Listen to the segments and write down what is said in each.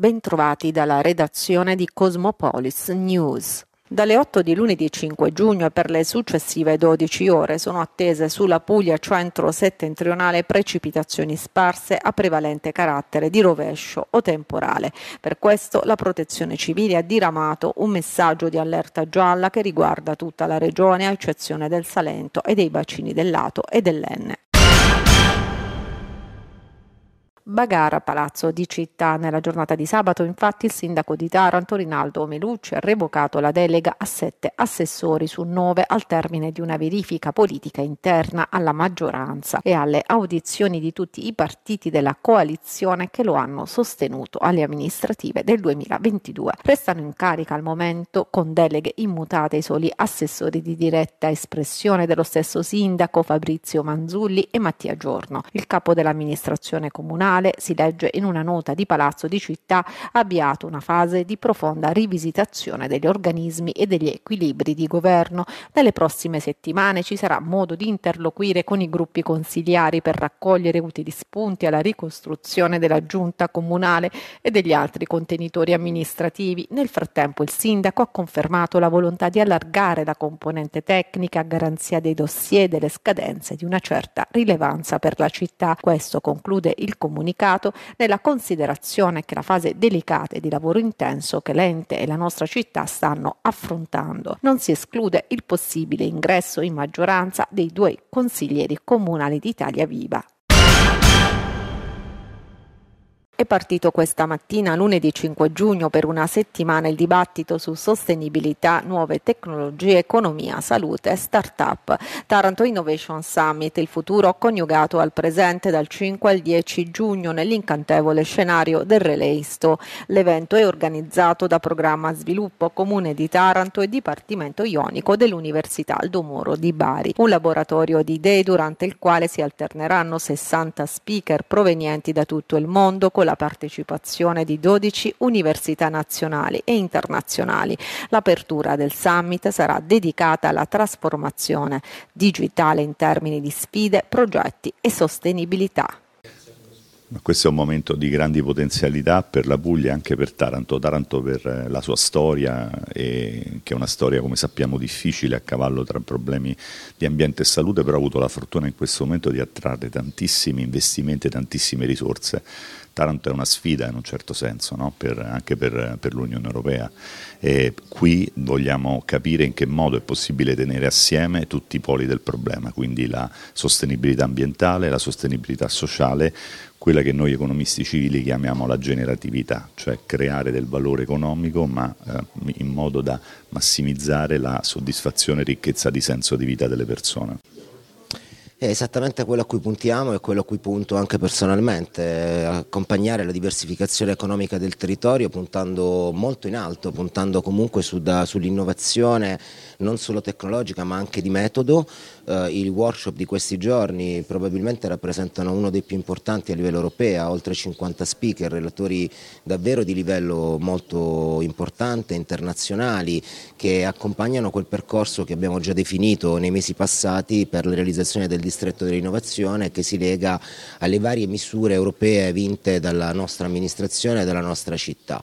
Bentrovati dalla redazione di Cosmopolis News. Dalle 8 di lunedì 5 giugno e per le successive 12 ore sono attese sulla Puglia centro-settentrionale precipitazioni sparse a prevalente carattere di rovescio o temporale. Per questo la Protezione Civile ha diramato un messaggio di allerta gialla che riguarda tutta la regione a eccezione del Salento e dei bacini del Lato e dell'Enne. Bagara Palazzo di Città. Nella giornata di sabato, infatti, il sindaco di Taranto, Rinaldo Melucci, ha revocato la delega a sette assessori su nove al termine di una verifica politica interna alla maggioranza e alle audizioni di tutti i partiti della coalizione che lo hanno sostenuto alle amministrative del 2022. Restano in carica al momento con deleghe immutate i soli assessori di diretta espressione dello stesso sindaco Fabrizio Manzulli e Mattia Giorno. Il capo dell'amministrazione comunale Comunale, si legge in una nota di Palazzo di Città, ha avviato una fase di profonda rivisitazione degli organismi e degli equilibri di governo. Nelle prossime settimane ci sarà modo di interloquire con i gruppi consigliari per raccogliere utili spunti alla ricostruzione della giunta comunale e degli altri contenitori amministrativi. Nel frattempo il sindaco ha confermato la volontà di allargare la componente tecnica a garanzia dei dossier e delle scadenze di una certa rilevanza per la città. Questo conclude il comunicato comunicato nella considerazione che la fase delicata e di lavoro intenso che l'ente e la nostra città stanno affrontando. Non si esclude il possibile ingresso in maggioranza dei due consiglieri comunali di Italia Viva. È partito questa mattina, lunedì 5 giugno, per una settimana il dibattito su sostenibilità, nuove tecnologie, economia, salute e start-up. Taranto Innovation Summit, il futuro coniugato al presente dal 5 al 10 giugno nell'incantevole scenario del Releisto. L'evento è organizzato da Programma Sviluppo Comune di Taranto e Dipartimento Ionico dell'Università Aldo Moro di Bari. Un laboratorio di idee durante il quale si alterneranno 60 speaker provenienti da tutto il mondo con la partecipazione di 12 università nazionali e internazionali. L'apertura del summit sarà dedicata alla trasformazione digitale in termini di sfide, progetti e sostenibilità. Questo è un momento di grandi potenzialità per la Puglia e anche per Taranto. Taranto per eh, la sua storia, che è una storia come sappiamo difficile a cavallo tra problemi di ambiente e salute, però ha avuto la fortuna in questo momento di attrarre tantissimi investimenti e tantissime risorse. Taranto è una sfida in un certo senso, no? per, anche per, per l'Unione Europea. E qui vogliamo capire in che modo è possibile tenere assieme tutti i poli del problema, quindi la sostenibilità ambientale, la sostenibilità sociale, quella che noi economisti civili chiamiamo la generatività, cioè creare del valore economico ma eh, in modo da massimizzare la soddisfazione e ricchezza di senso di vita delle persone. È esattamente quello a cui puntiamo e quello a cui punto anche personalmente, eh, accompagnare la diversificazione economica del territorio puntando molto in alto, puntando comunque su da, sull'innovazione non solo tecnologica ma anche di metodo. Eh, I workshop di questi giorni probabilmente rappresentano uno dei più importanti a livello europeo, oltre 50 speaker, relatori davvero di livello molto importante, internazionali, che accompagnano quel percorso che abbiamo già definito nei mesi passati per la realizzazione del distretto dell'innovazione che si lega alle varie misure europee vinte dalla nostra amministrazione e dalla nostra città.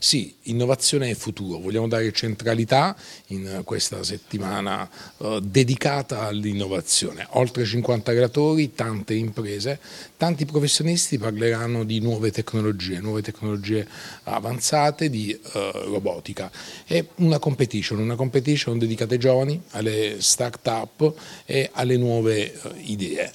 Sì, innovazione e futuro, vogliamo dare centralità in questa settimana eh, dedicata all'innovazione. Oltre 50 relatori, tante imprese, tanti professionisti parleranno di nuove tecnologie, nuove tecnologie avanzate, di eh, robotica. È una competition, una competition dedicata ai giovani, alle start-up e alle nuove eh, idee.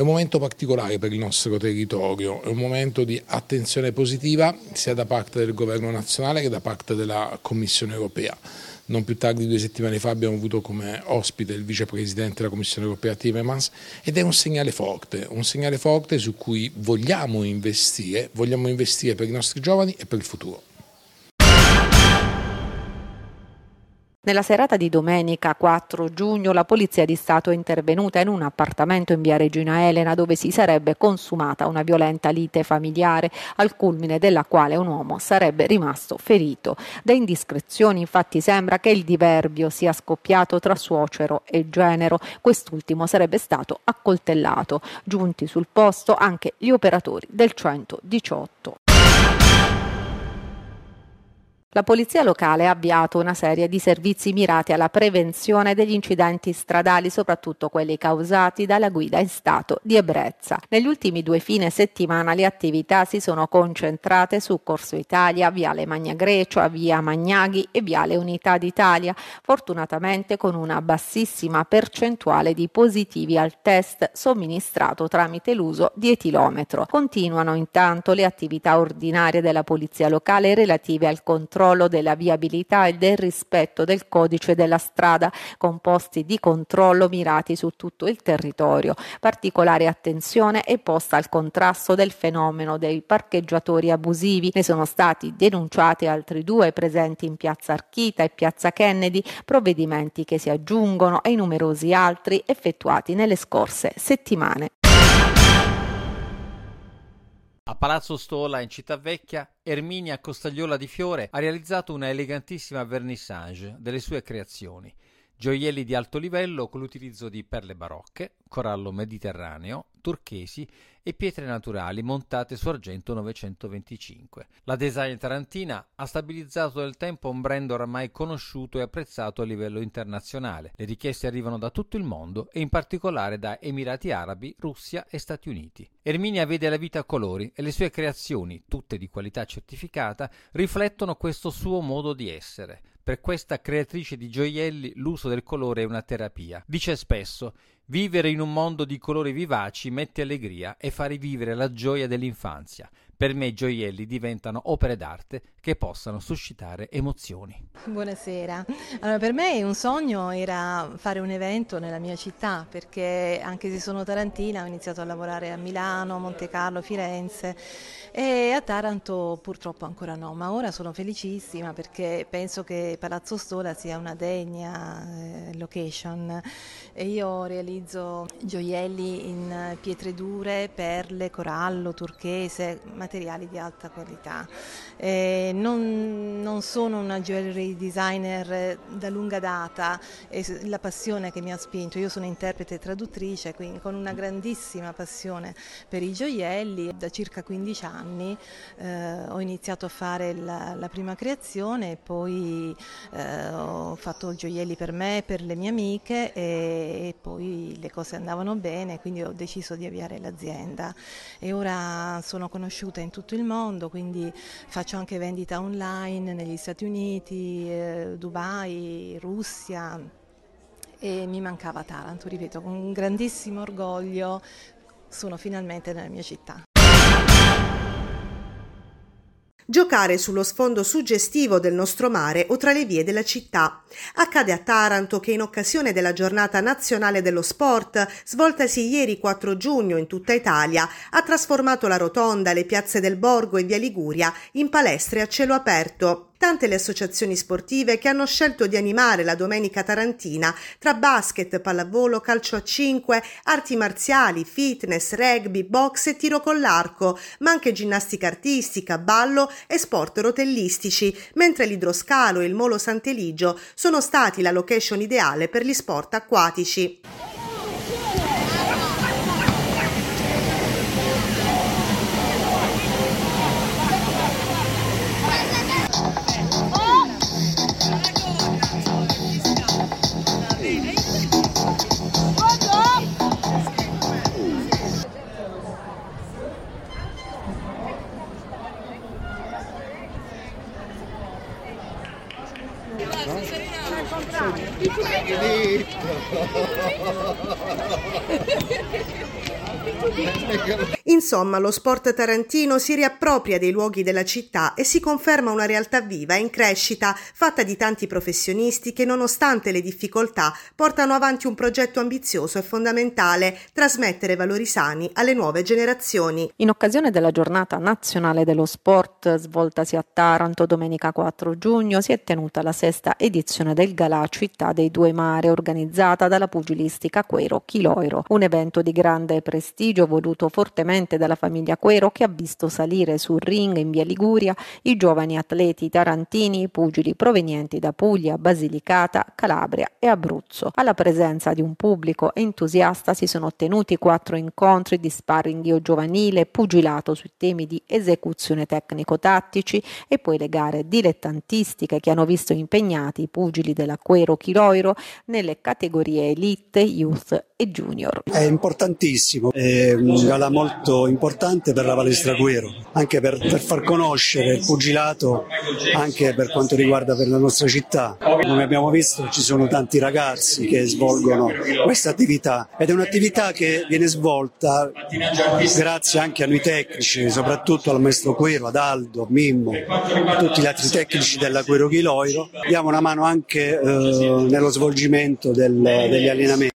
È un momento particolare per il nostro territorio, è un momento di attenzione positiva sia da parte del governo nazionale che da parte della Commissione europea. Non più tardi di due settimane fa abbiamo avuto come ospite il vicepresidente della Commissione europea Timmermans ed è un segnale forte, un segnale forte su cui vogliamo investire, vogliamo investire per i nostri giovani e per il futuro. Nella serata di domenica 4 giugno la Polizia di Stato è intervenuta in un appartamento in via Regina Elena dove si sarebbe consumata una violenta lite familiare al culmine della quale un uomo sarebbe rimasto ferito. Da indiscrezioni infatti sembra che il diverbio sia scoppiato tra suocero e genero. Quest'ultimo sarebbe stato accoltellato. Giunti sul posto anche gli operatori del 118. La polizia locale ha avviato una serie di servizi mirati alla prevenzione degli incidenti stradali, soprattutto quelli causati dalla guida in stato di ebbrezza. Negli ultimi due fine settimana le attività si sono concentrate su Corso Italia, Viale Magna Grecia, Via Magnaghi e Viale Unità d'Italia, fortunatamente con una bassissima percentuale di positivi al test somministrato tramite l'uso di etilometro. Continuano intanto le attività ordinarie della polizia locale relative al controllo della viabilità e del rispetto del codice della strada, con posti di controllo mirati su tutto il territorio. Particolare attenzione è posta al contrasto del fenomeno dei parcheggiatori abusivi. Ne sono stati denunciati altri due presenti in piazza Archita e piazza Kennedy, provvedimenti che si aggiungono ai numerosi altri effettuati nelle scorse settimane. A Palazzo Stola in Città Vecchia, Erminia Costagliola di Fiore ha realizzato una elegantissima vernissage delle sue creazioni. Gioielli di alto livello con l'utilizzo di perle barocche, corallo mediterraneo, turchesi e pietre naturali montate su argento 925. La design tarantina ha stabilizzato nel tempo un brand oramai conosciuto e apprezzato a livello internazionale. Le richieste arrivano da tutto il mondo e in particolare da Emirati Arabi, Russia e Stati Uniti. Erminia vede la vita a colori e le sue creazioni, tutte di qualità certificata, riflettono questo suo modo di essere. Per questa creatrice di gioielli l'uso del colore è una terapia. Dice spesso Vivere in un mondo di colori vivaci mette allegria e fa rivivere la gioia dell'infanzia. Per me i gioielli diventano opere d'arte che possano suscitare emozioni. Buonasera. Allora, per me un sogno era fare un evento nella mia città perché anche se sono tarantina ho iniziato a lavorare a Milano, Monte Carlo, Firenze e a Taranto purtroppo ancora no, ma ora sono felicissima perché penso che Palazzo Stola sia una degna eh, location e io realizzo gioielli in pietre dure, perle, corallo, turchese, materiali di alta qualità. Eh, non, non, sono una jewelry designer da lunga data, è la passione che mi ha spinto. Io sono interprete e traduttrice, quindi con una grandissima passione per i gioielli. Da circa 15 anni eh, ho iniziato a fare la, la prima creazione e poi eh, ho fatto gioielli per me, per le mie amiche e, e poi le cose andavano bene, quindi ho deciso di avviare l'azienda. E ora sono conosciuta in tutto il mondo, quindi faccio anche vendita online negli Stati Uniti, eh, Dubai, Russia e mi mancava Taranto, ripeto, con grandissimo orgoglio sono finalmente nella mia città. Giocare sullo sfondo suggestivo del nostro mare o tra le vie della città. Accade a Taranto che in occasione della giornata nazionale dello sport, svoltasi ieri 4 giugno in tutta Italia, ha trasformato la rotonda, le piazze del Borgo e via Liguria in palestre a cielo aperto tante le associazioni sportive che hanno scelto di animare la domenica tarantina tra basket, pallavolo, calcio a 5, arti marziali, fitness, rugby, box e tiro con l'arco, ma anche ginnastica artistica, ballo e sport rotellistici, mentre l'idroscalo e il Molo Sant'Eligio sono stati la location ideale per gli sport acquatici. Che Insomma, lo sport tarantino si riappropria dei luoghi della città e si conferma una realtà viva e in crescita, fatta di tanti professionisti che, nonostante le difficoltà, portano avanti un progetto ambizioso e fondamentale, trasmettere valori sani alle nuove generazioni. In occasione della giornata nazionale dello sport svoltasi a Taranto domenica 4 giugno, si è tenuta la sesta edizione del Galà Città dei Due Mare, organizzata dalla pugilistica Quero Chiloiro, un evento di grande prestigio voluto fortemente proveniente dalla famiglia Quero che ha visto salire sul ring in via Liguria i giovani atleti tarantini, pugili provenienti da Puglia, Basilicata, Calabria e Abruzzo. Alla presenza di un pubblico entusiasta si sono ottenuti quattro incontri di sparring giovanile, pugilato sui temi di esecuzione tecnico-tattici e poi le gare dilettantistiche che hanno visto impegnati i pugili della Quero Chiloiro nelle categorie Elite, Youth e Junior. È importantissimo, è una gala molto importante per la palestra Quero, anche per, per far conoscere il pugilato anche per quanto riguarda per la nostra città. Come abbiamo visto ci sono tanti ragazzi che svolgono questa attività ed è un'attività che viene svolta grazie anche a noi tecnici, soprattutto al maestro Quero, ad Aldo, Mimmo, a tutti gli altri tecnici della Quero Chiloiro. Diamo una mano anche eh, nello svolgimento del, degli allenamenti